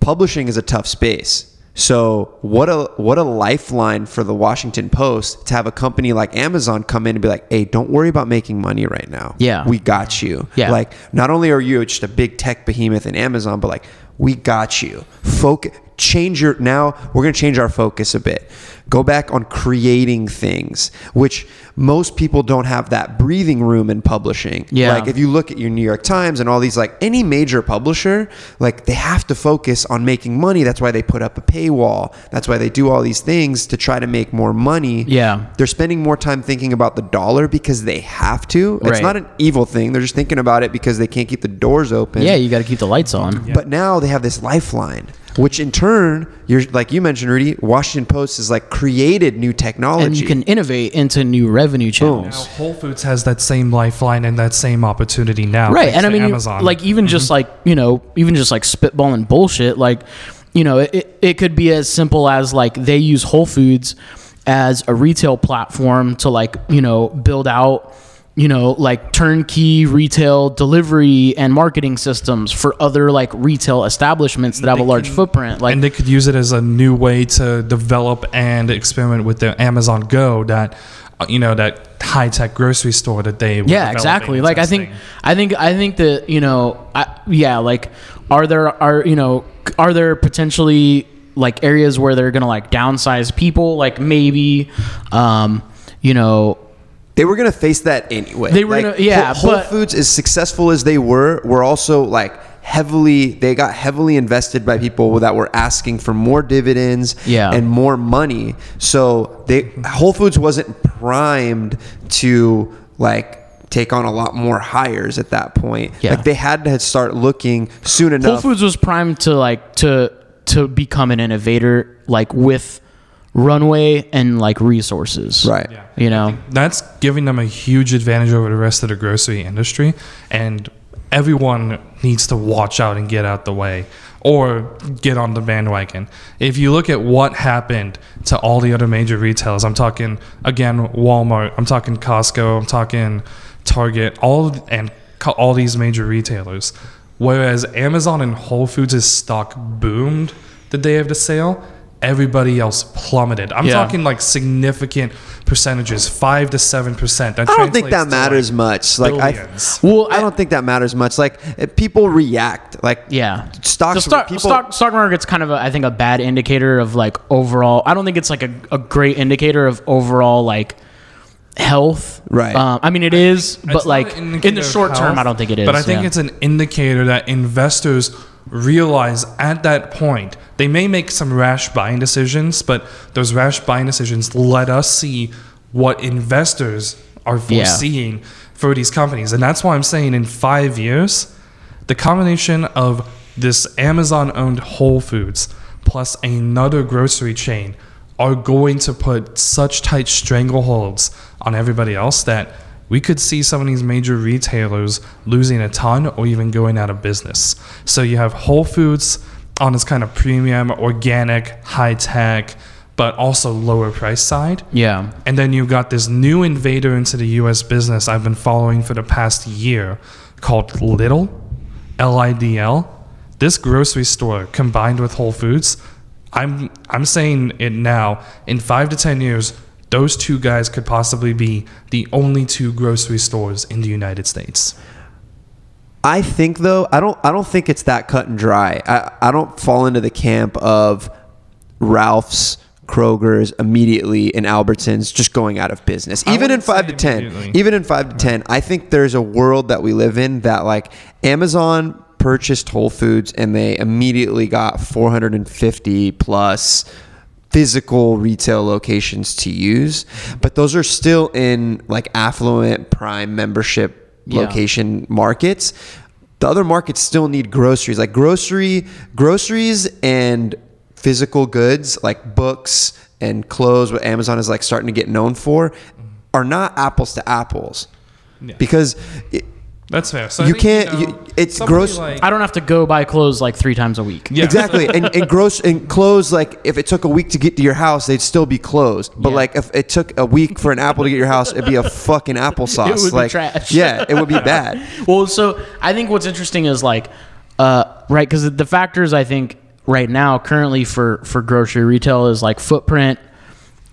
publishing is a tough space. So what a what a lifeline for the Washington Post to have a company like Amazon come in and be like, "Hey, don't worry about making money right now. Yeah. we got you. Yeah. like not only are you just a big tech behemoth in Amazon, but like we got you. Focus, change your now. We're gonna change our focus a bit. Go back on creating things, which most people don't have that breathing room in publishing. Yeah. like if you look at your New York Times and all these, like any major publisher, like they have to focus on making money. That's why they put up a paywall. That's why they do all these things to try to make more money. Yeah. They're spending more time thinking about the dollar because they have to. It's Right. not an evil thing. They're just thinking about it because they can't keep the doors open. yeah, you got to keep the lights on. But now they have this lifeline, which in turn, you're like you mentioned, Rudy. Washington Post has like created new technology. And you can innovate into new revenue Now, channels. Whole Foods has that same lifeline and that same opportunity now. right and i mean Amazon. like even just mm-hmm. like you know even just like spitballing bullshit like you know it, it could be as simple as like they use whole foods as a retail platform to like you know build out you know like turnkey retail delivery and marketing systems for other like retail establishments that have a large can- footprint like and they could use it as a new way to develop and experiment with the Amazon Go that uh, you know that high tech grocery store that they were yeah exactly. like i think i think i think that you know I, yeah like are there are you know are there potentially like areas where they're gonna like downsize people? Like maybe um you know they were gonna face that anyway. They were Like, gonna- yeah, Whole, Whole Foods, as successful as they were, were also like heavily. They got heavily invested by people that were asking for more dividends Yeah. and more money. So they Whole Foods wasn't primed to like take on a lot more hires at that point. Yeah. Like they had to start looking soon enough. whole foods was primed to like to to become an innovator like with runway and like resources Right. Yeah. you know that's giving them a huge advantage over the rest of the grocery industry and everyone needs to watch out and get out the way or get on the bandwagon. If you look at what happened to all the other major retailers, I'm talking again Walmart, I'm talking Costco, I'm talking Target, all and all these major retailers. Whereas Amazon and Whole Foods' stock boomed the day of the sale, everybody else plummeted. I'm Yeah. talking like significant percentages, five to seven percent. I don't think that matters much. Like I. Well, I don't think that matters much. Like uh, people react. Like Yeah, Stocks- The stock, people- stock stock market's kind of a, I think a bad indicator of like overall. I don't think it's like a, a great indicator of overall like health. Right. Um, I mean, it is, It's but like in the of short term, I don't think it is. But I think yeah. it's an indicator that investors realize at that point they may make some rash buying decisions, but those rash buying decisions let us see what investors are Yeah. foreseeing for these companies. And that's why I'm saying in five years, the combination of this Amazon owned Whole Foods plus another grocery chain are going to put such tight strangleholds on everybody else that we could see some of these major retailers losing a ton or even going out of business. So you have Whole Foods on this kind of premium, organic, high tech, but also lower price side. yeah, And then you've got this new invader into the US business I've been following for the past year called Lidl, L I D L. This grocery store combined with Whole Foods, I'm I'm saying it now, in 5 to 10 years, those two guys could possibly be the only two grocery stores in the United States. I think though, I don't I don't think it's that cut and dry. I, I don't fall into the camp of Ralph's, Kroger's immediately and Albertsons just going out of business. Even in five to ten. Even in five to ten, I think there's a world that we live in that like Amazon purchased Whole Foods and they immediately got 450 plus physical retail locations to use, but those are still in like affluent prime membership Yeah. location markets. The other markets still need groceries, like grocery groceries and physical goods like books and clothes. What Amazon is like starting to get known for, mm-hmm. are not apples to apples, Yeah. because it, That's fair. So I You think, can't- know, you- it's gross- like- I don't have to go buy clothes like three times a week. Yeah. Exactly, and, and gross and clothes. Like if it took a week to get to your house, they'd still be closed. But Yeah. like if it took a week for an apple to get your house, it'd be a fucking applesauce. *laughs* It would be like trash. yeah, it would be *laughs* bad. Well, so I think what's interesting is like, uh, right, because the factors I think right now currently for for grocery retail is like footprint,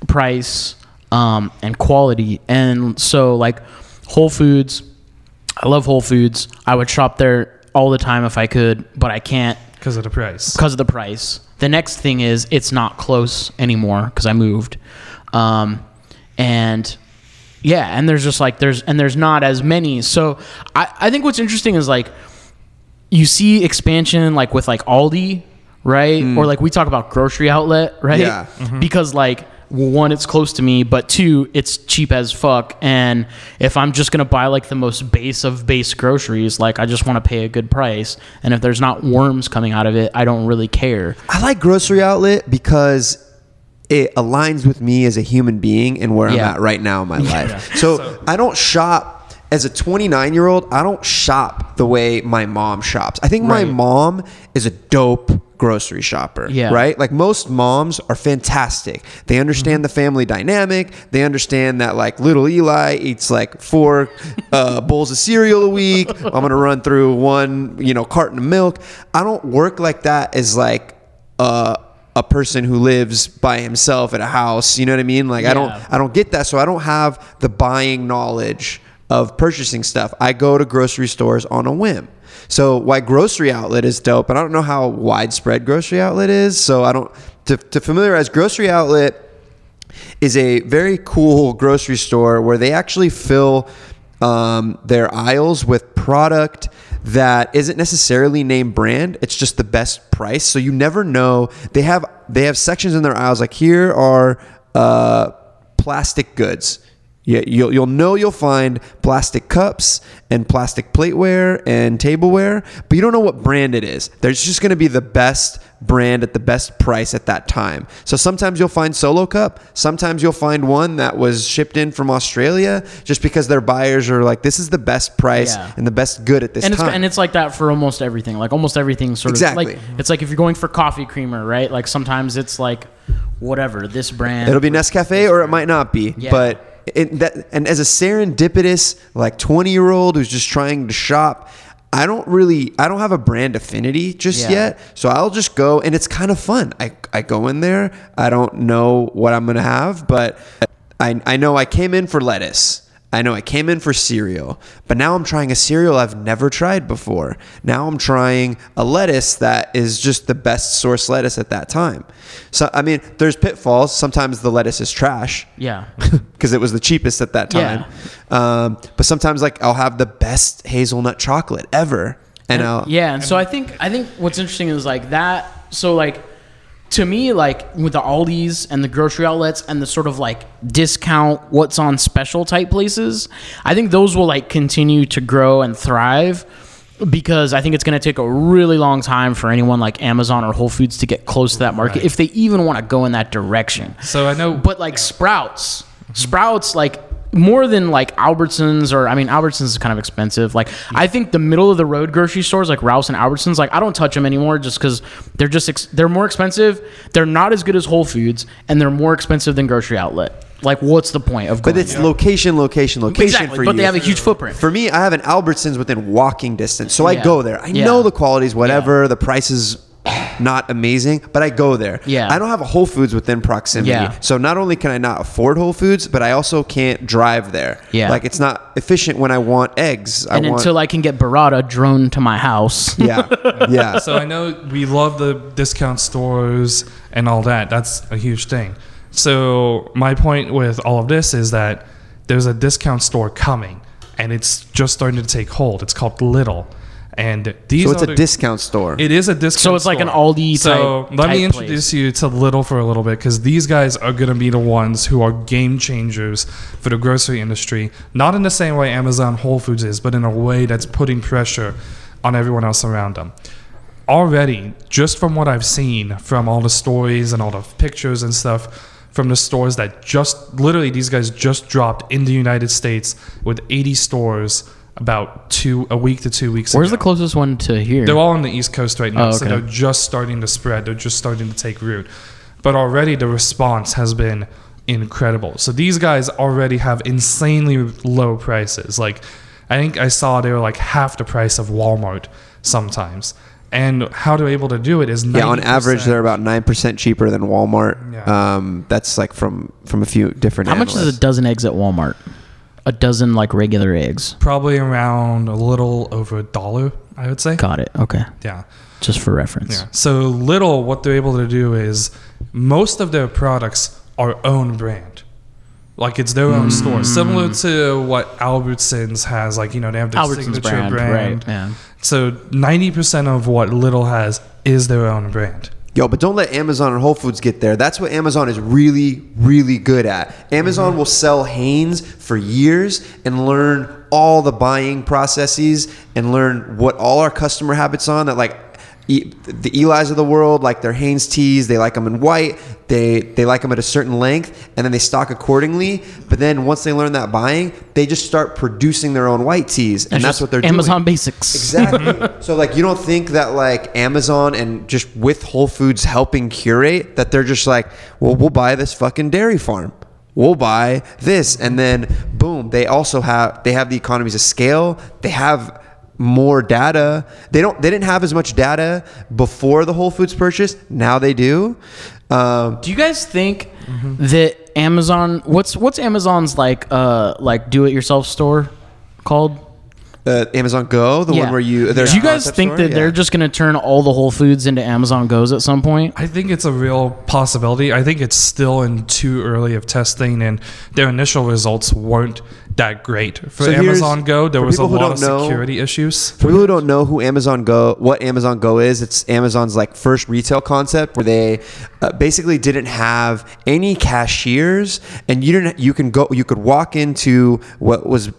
price, um, and quality. And so like Whole Foods, I love Whole Foods. I would shop there all the time if I could, but I can't because of the price. because of the price. The next thing is it's not close anymore because I moved, um, and yeah, and there's just like there's and there's not as many. So I I think what's interesting is like you see expansion like with like Aldi, right? Or like we talk about grocery outlet, right? Yeah. Because like one, it's close to me, but two, it's cheap as fuck. And if I'm just gonna buy like the most base of base groceries, like I just want to pay a good price. And if there's not worms coming out of it, I don't really care. I like grocery outlet because it aligns with me as a human being and where Yeah. I'm at right now in my *laughs* life. Yeah. So, I don't shop as a 29 year old. I don't shop the way my mom shops. I think my Right. mom is a dope grocery shopper. Yeah. Right. Like most moms are fantastic. They understand Mm-hmm. the family dynamic. They understand that like little Eli eats like four uh, *laughs* bowls of cereal a week. I'm gonna run through one you know carton of milk. I don't work like that as like uh, a person who lives by himself at a house. You know what I mean? Like I don't I don't get that. So I don't have the buying knowledge of purchasing stuff. I go to grocery stores on a whim. So why grocery outlet is dope, and I don't know how widespread grocery outlet is. So I don't to, to familiarize grocery outlet is a very cool grocery store where they actually fill um, their aisles with product that isn't necessarily name brand. It's just the best price. So you never know. They have they have sections in their aisles like here are uh, plastic goods. Yeah, you'll you'll know you'll find plastic cups and plastic plateware and tableware, but you don't know what brand it is. There's just going to be the best brand at the best price at that time. So sometimes you'll find Solo Cup, sometimes you'll find one that was shipped in from Australia just because their buyers are like this is the best price Yeah. and the best good at this and it's time. and it's like that for almost everything. Like almost everything sort Exactly. of like it's like if you're going for coffee creamer, right? Like sometimes it's like whatever this brand. It'll be Nescafe or it might not be. Yeah. But it, that and as a serendipitous like 20 year old who's just trying to shop, I don't really I don't have a brand affinity just Yeah. yet. So I'll just go and it's kind of fun. I I go in there. I don't know what I'm going to have, but I I know I came in for lettuce. I know I came in for cereal, but now I'm trying a cereal I've never tried before. Now I'm trying a lettuce that is just the best source lettuce at that time. So I mean, there's pitfalls. Sometimes the lettuce is trash yeah. *laughs* because it was the cheapest at that time. Um, but sometimes like I'll have the best hazelnut chocolate ever, and I'll yeah, and so I think I think what's interesting is like that. So like to me, like with the Aldi's and the grocery outlets and the sort of like discount what's on special type places, I think those will like continue to grow and thrive because I think it's going to take a really long time for anyone like Amazon or Whole Foods to get close to that market if they even want to go in that direction. So I know, But like Sprouts, mm-hmm. Sprouts like more than like Albertsons or I mean Albertsons is kind of expensive. Like I think the middle of the road grocery stores like Ralph's and Albertsons, like I don't touch them anymore just because they're just ex- they're more expensive. They're not as good as Whole Foods and they're more expensive than grocery outlet. Like what's the point of going? but it's there? location, location, location exactly, for but you. But they have a huge footprint. For me, I have an Albertsons within walking distance, so I go there. I Yeah. know the quality's whatever, the price is not amazing, but I go there. Yeah. I don't have a Whole Foods within proximity, Yeah. so not only can I not afford Whole Foods, but I also can't drive there. Yeah. like it's not efficient when I want eggs. I and want, until I can get Barada drone to my house. yeah, *laughs* yeah. so I know we love the discount stores and all that. That's a huge thing. So my point with all of this is that there's a discount store coming, and it's just starting to take hold. It's called Lidl, and these So it's are a the- discount store. It is a discount. Store. So it's like an store. Aldi So type- let me type introduce you to Lidl for a little bit because these guys are going to be the ones who are game changers for the grocery industry. Not in the same way Amazon Whole Foods is, but in a way that's putting pressure on everyone else around them. Already, just from what I've seen from all the stories and all the pictures and stuff from the stores that just literally these guys just dropped in the United States with 80 stores about two a week to two weeks Where's ago. the closest one to here? They're all on the East Coast right now, Oh, so they're just starting to spread. They're just starting to take root. But already the response has been incredible. So these guys already have insanely low prices. Like I think I saw they were like half the price of Walmart sometimes. And how they're able to do it is Yeah, on average, they're about nine percent cheaper than Walmart. Yeah. Um, that's like from from a few different. How much is a dozen eggs at Walmart? A dozen like regular eggs. probably around a Lidl over a dollar, I would say. Got it. Okay. Yeah. Just for reference. Yeah. So little, what they're able to do is most of their products are own brand. Like it's their own store, mm. similar to what Albertsons has. Like you know they have their Albertsons signature brand, brand. right? Yeah. So ninety percent of what Lidl has is their own brand. Yo, but don't let Amazon and Whole Foods get there. That's what Amazon is really, really good at. Amazon Mm-hmm. will sell Hanes for years and learn all the buying processes and learn what all our customer habits on that like E- the Eli's of the world like their Hanes tees. They like them in white. They they like them at a certain length, and then they stock accordingly. But then once they learn that buying, they just start producing their own white tees, and It's that's what they're doing. Amazon doing. Basics. Exactly. *laughs* so like you don't think that like Amazon and just with Whole Foods helping curate that they're just like, well, we'll buy this fucking dairy farm. We'll buy this and then boom, they also have they have the economies of scale. They have more data. They don't they didn't have as much data before the Whole Foods purchase. Now they do. Um, Do you guys think that Amazon what's what's Amazon's like uh like do it yourself store called? Uh, Amazon Go, the one where you. Do there's you guys concept think store? that they're just going to turn all the Whole Foods into Amazon Goes at some point? I think it's a real possibility. I think it's still in too early of testing, and their initial results weren't that great. For So here's- Amazon Go, there for was a people who lot of don't know- security issues. For people who don't know who Amazon Go, what Amazon Go is, it's Amazon's like first retail concept where they uh, basically didn't have any cashiers, and you didn't. You can go. You could walk into what was. Uh,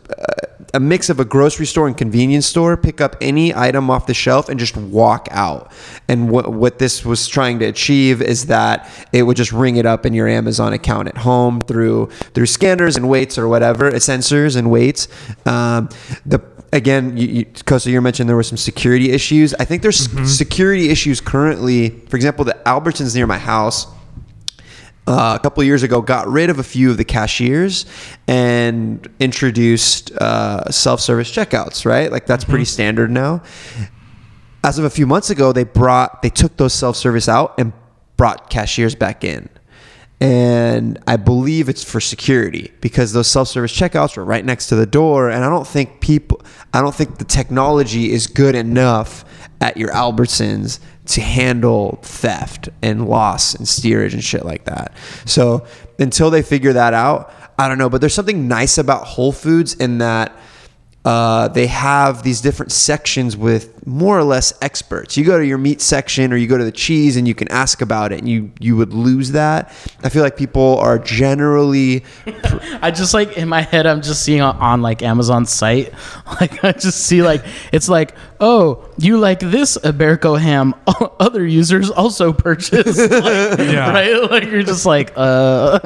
a mix of a grocery store and convenience store, pick up any item off the shelf and just walk out. And what what this was trying to achieve is that it would just ring it up in your Amazon account at home through through scanners and weights or whatever, uh, sensors and weights. Um, the again, you, you, Costa, you mentioned there were some security issues. I think there's security issues currently. For example, the Albertsons near my house uh, a couple years ago got rid of a few of the cashiers and introduced uh, self-service checkouts. Right, like that's pretty standard now. As of a few months ago, they brought they took those self-service out and brought cashiers back in. And I believe it's for security because those self-service checkouts were right next to the door, and I don't think people, I don't think the technology is good enough at your Albertsons to handle theft and loss and steerage and shit like that. So until they figure that out, I don't know. But there's something nice about Whole Foods in that uh, they have these different sections with more or less experts. You go to your meat section or you go to the cheese and you can ask about it and you, you would lose that. I feel like people are generally *laughs* I just like in my head, I'm just seeing on, on like Amazon's site, *laughs* like I just see like it's like, oh, you like this Iberico ham? *laughs* Other users also purchased, like, Yeah. right? Like you're just like, uh,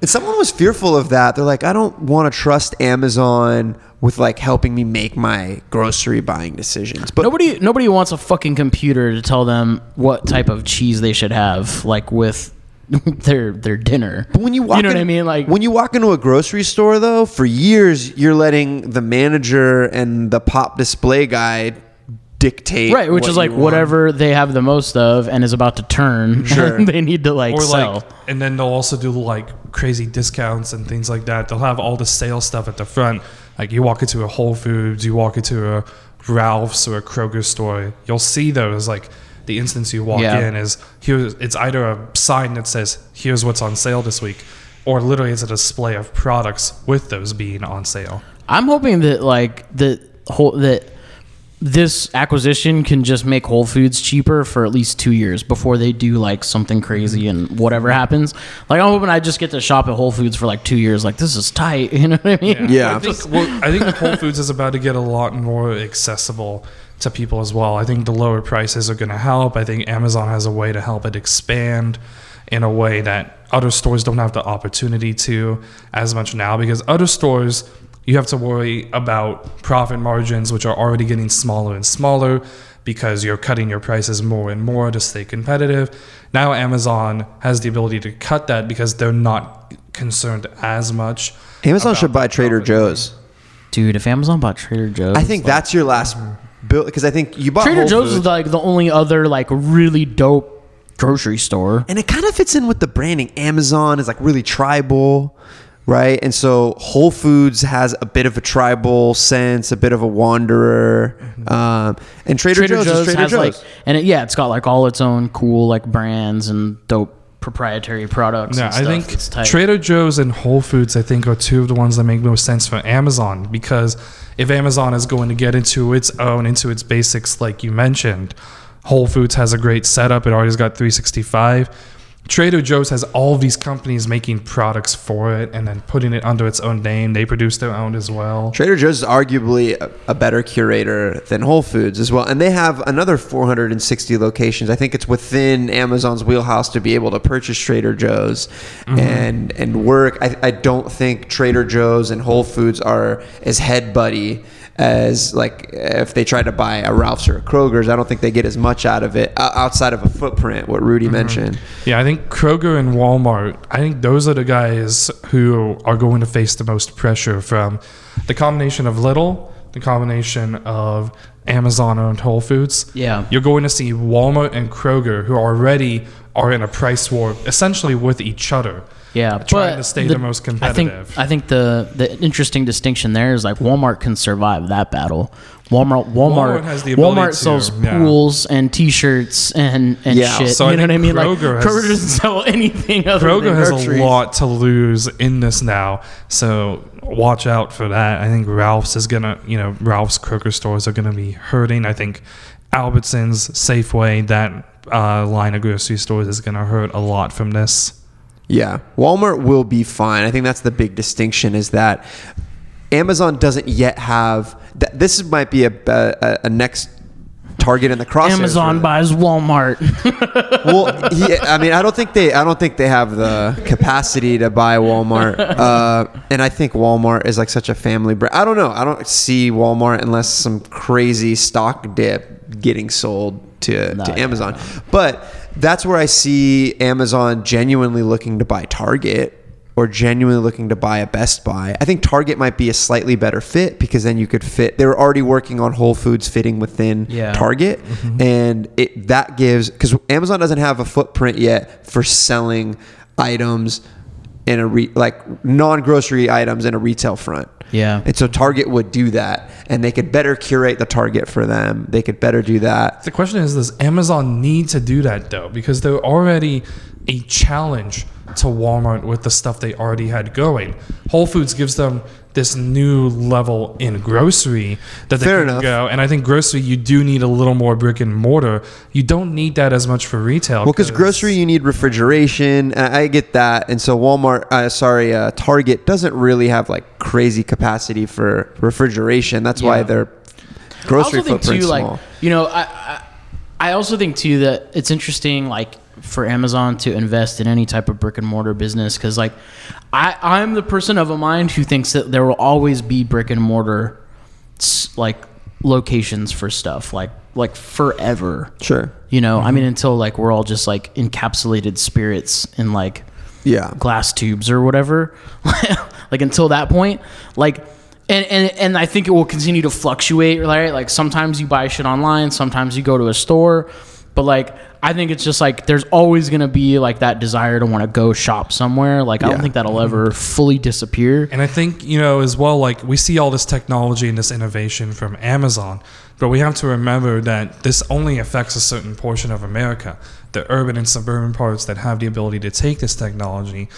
And someone was fearful of that. They're like, I don't want to trust Amazon with like helping me make my grocery buying decisions. But nobody nobody wants a fucking computer to tell them what type of cheese they should have, like with *laughs* their their dinner. But when you walk, you know in- what I mean? Like when you walk into a grocery store, though, for years you're letting the manager and the pop display guy dictate, right, which what is like you want. whatever they have the most of and is about to turn. *laughs* Sure. they need to like Or sell. like, and then they'll also do like crazy discounts and things like that. They'll have all the sales stuff at the front. Like you walk into a Whole Foods, you walk into a Ralph's or a Kroger store, you'll see those like the instance you walk Yeah. in is here. It's either a sign that says "Here's what's on sale this week," or literally it's a display of products with those being on sale. I'm hoping that like the whole that this acquisition can just make Whole Foods cheaper for at least two years before they do like something crazy and whatever happens. Like I'm hoping I just get to shop at Whole Foods for like two years. Like this is tight. *laughs* You know what I mean? Yeah. I think well, I think Whole Foods is about to get a lot more accessible to people as well. I think the lower prices are going to help. I think Amazon has a way to help it expand in a way that other stores don't have the opportunity to as much now because other stores you have to worry about profit margins which are already getting smaller and smaller because you're cutting your prices more and more to stay competitive. Now Amazon has the ability to cut that because they're not concerned as much. Amazon should buy Trader Joe's. Dude, if Amazon bought Trader Joe's, I think like, that's your last bill because I think you bought Trader Whole Joe's is like the only other like really dope grocery store. and it kind of fits in with the branding. Amazon is like really tribal, right? And so Whole Foods has a bit of a tribal sense, a bit of a wanderer, um, and Trader, Trader Joe's, Joe's, is Trader has Joe's. like, and it, yeah, it's got like all its own cool like brands and dope proprietary products. Yeah, and I think. Trader Joe's and Whole Foods, I think, are two of the ones that make most sense for Amazon because if Amazon is going to get into its own, into its basics, like you mentioned, Whole Foods has a great setup. It already has got 365. Trader Joe's has all these companies making products for it and then putting it under its own name. They produce their own as well. Trader Joe's is arguably a, a better curator than Whole Foods as well, and they have another 460 locations. I think it's within Amazon's wheelhouse to be able to purchase Trader Joe's mm-hmm. and and work. I, I don't think Trader Joe's and Whole Foods are as head buddy as like if they try to buy a Ralph's or a Kroger's. I don't think they get as much out of it outside of a footprint. What Rudy mm-hmm. mentioned. Yeah, I think Kroger and Walmart, I think those are the guys who are going to face the most pressure from the combination of Lidl, the combination of Amazon owned Whole Foods. Yeah. You're going to see Walmart and Kroger who already are in a price war essentially with each other. Yeah, trying to stay the most I think competitive. I think the the interesting distinction there is like Walmart can survive that battle. Walmart Walmart Walmart has the ability Walmart to, sells yeah. pools and T-shirts and and Yeah, shit. so I you know what I think mean? Like Kroger has- Kroger doesn't sell *laughs* anything other Kroger than has groceries. a lot to lose in this now, so watch out for that. I think Ralph's is gonna, you know, Ralph's Kroger stores are gonna be hurting. I think Albertsons, Safeway, that uh, line of grocery stores is gonna hurt a lot from this. Yeah, Walmart will be fine. I think that's the big distinction is that Amazon doesn't yet have. Th- this might be a, a, a next target in the cross. Amazon for buys Walmart. *laughs* Well, yeah, I mean, I don't think they, I don't think they have the capacity to buy Walmart. *laughs* Uh, and I think Walmart is like such a family brand. I don't know. I don't see Walmart unless some crazy stock dip getting sold to, No, to yeah, Amazon. But that's where I see Amazon genuinely looking to buy Target or genuinely looking to buy a Best Buy. I think Target might be a slightly better fit because then you could fit. They were already working on Whole Foods fitting within Yeah. Target, mm-hmm. and it that gives because Amazon doesn't have a footprint yet for selling items in a re, like non grocery items in a retail front. Yeah. and so Target would do that, and they could better curate the Target for them. They could better do that. The question is, does Amazon need to do that though? Because they're already a challenge to Walmart with the stuff they already had going. Whole Foods gives them this new level in grocery that they Fair can enough. go. And I think grocery, you do need a little more brick and mortar. You don't need that as much for retail. Well, because grocery, you need refrigeration. I get that, and so Walmart, uh, sorry, uh, Target doesn't really have like crazy capacity for refrigeration. That's why Yeah. their I grocery also think footprint's too, like small. you know, I, I I also think too that it's interesting, like for Amazon to invest in any type of brick and mortar business, because like I I'm the person of a mind who thinks that there will always be brick and mortar like locations for stuff, like like forever. Sure. You know, I mm-hmm. mean, until like we're all just like encapsulated spirits in like Yeah. glass tubes or whatever. *laughs* like until that point, like, and, and and I think it will continue to fluctuate, right? Like sometimes you buy shit online, sometimes you go to a store, but like I think it's just like there's always gonna be like that desire to want to go shop somewhere. Like I Yeah. don't think that'll ever mm-hmm. fully disappear. And I think, you know, as well, like we see all this technology and this innovation from Amazon, but we have to remember that this only affects a certain portion of America, the urban and suburban parts that have the ability to take this technology.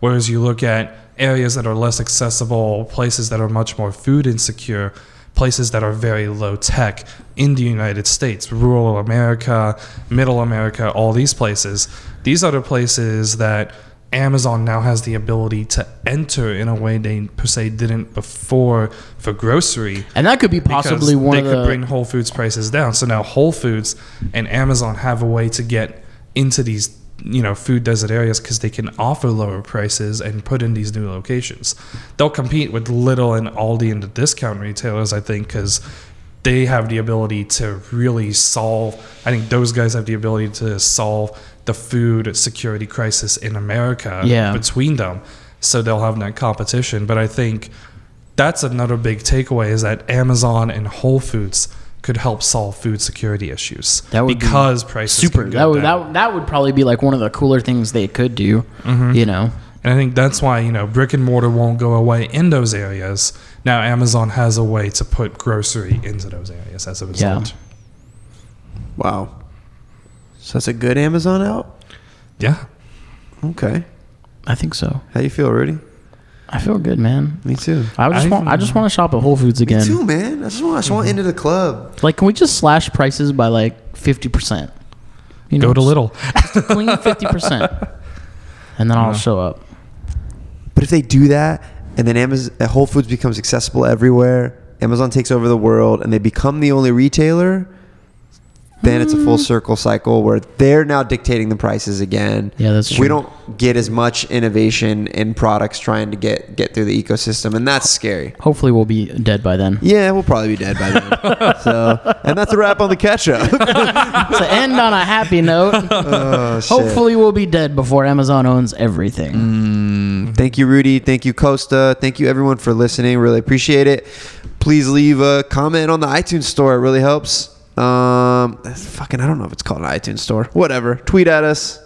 Whereas you look at areas that are less accessible, places that are much more food insecure, places that are very low tech in the United States, rural America, middle America, all these places. These are the places that Amazon now has the ability to enter in a way they per se didn't before for grocery. And that could be possibly one they could the bring Whole Foods prices down. So now Whole Foods and Amazon have a way to get into these you know food desert areas because they can offer lower prices and put in these new locations. They'll compete with Lidl and Aldi and the discount retailers, I think, because they have the ability to really solve. I think those guys have the ability to solve the food security crisis in America Yeah. between them. So they'll have that competition. But I think that's another big takeaway is that Amazon and Whole Foods could help solve food security issues That would be because prices super. can go That would down. that, that would probably be like one of the cooler things they could do. Mm-hmm. You know. And I think that's why, you know, brick and mortar won't go away in those areas. Now Amazon has a way to put grocery into those areas as a result. Wow. So that's a good Amazon out. Yeah. Okay. I think so. How you feel, Rudy? I feel good, man. Me too. I just I- want I just want to shop at Whole Foods again. Me too, man. I just want, I just want into mm-hmm. the club. Like, can we just slash prices by like fifty percent? You Go to Lidl. just clean fifty percent, and then I'll show up. But if they do that, and then Amazon, uh, Whole Foods becomes accessible everywhere, Amazon takes over the world, and they become the only retailer, then it's a full circle cycle where they're now dictating the prices again. Yeah, that's true. We don't get as much innovation in products trying to get get through the ecosystem, and that's scary. Hopefully, we'll be dead by then. Yeah, we'll probably be dead by then. *laughs* so, and that's a wrap on the catch up. *laughs* to end on a happy note, *laughs* oh, hopefully we'll be dead before Amazon owns everything. Mm. Thank you, Rudy. Thank you, Costa. Thank you, everyone, for listening. Really appreciate it. Please leave a comment on the iTunes store. It really helps. Um, fucking, I don't know if it's called an iTunes store. Whatever. Tweet at us.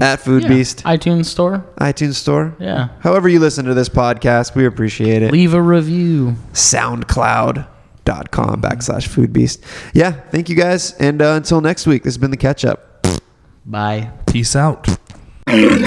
at Food Yeah. Beast, iTunes store. iTunes Store. Yeah. However you listen to this podcast, we appreciate it. Leave a review. SoundCloud.com backslash Foodbeast. Yeah, thank you guys. And uh, until next week, this has been the catch up. Bye. Peace out. Food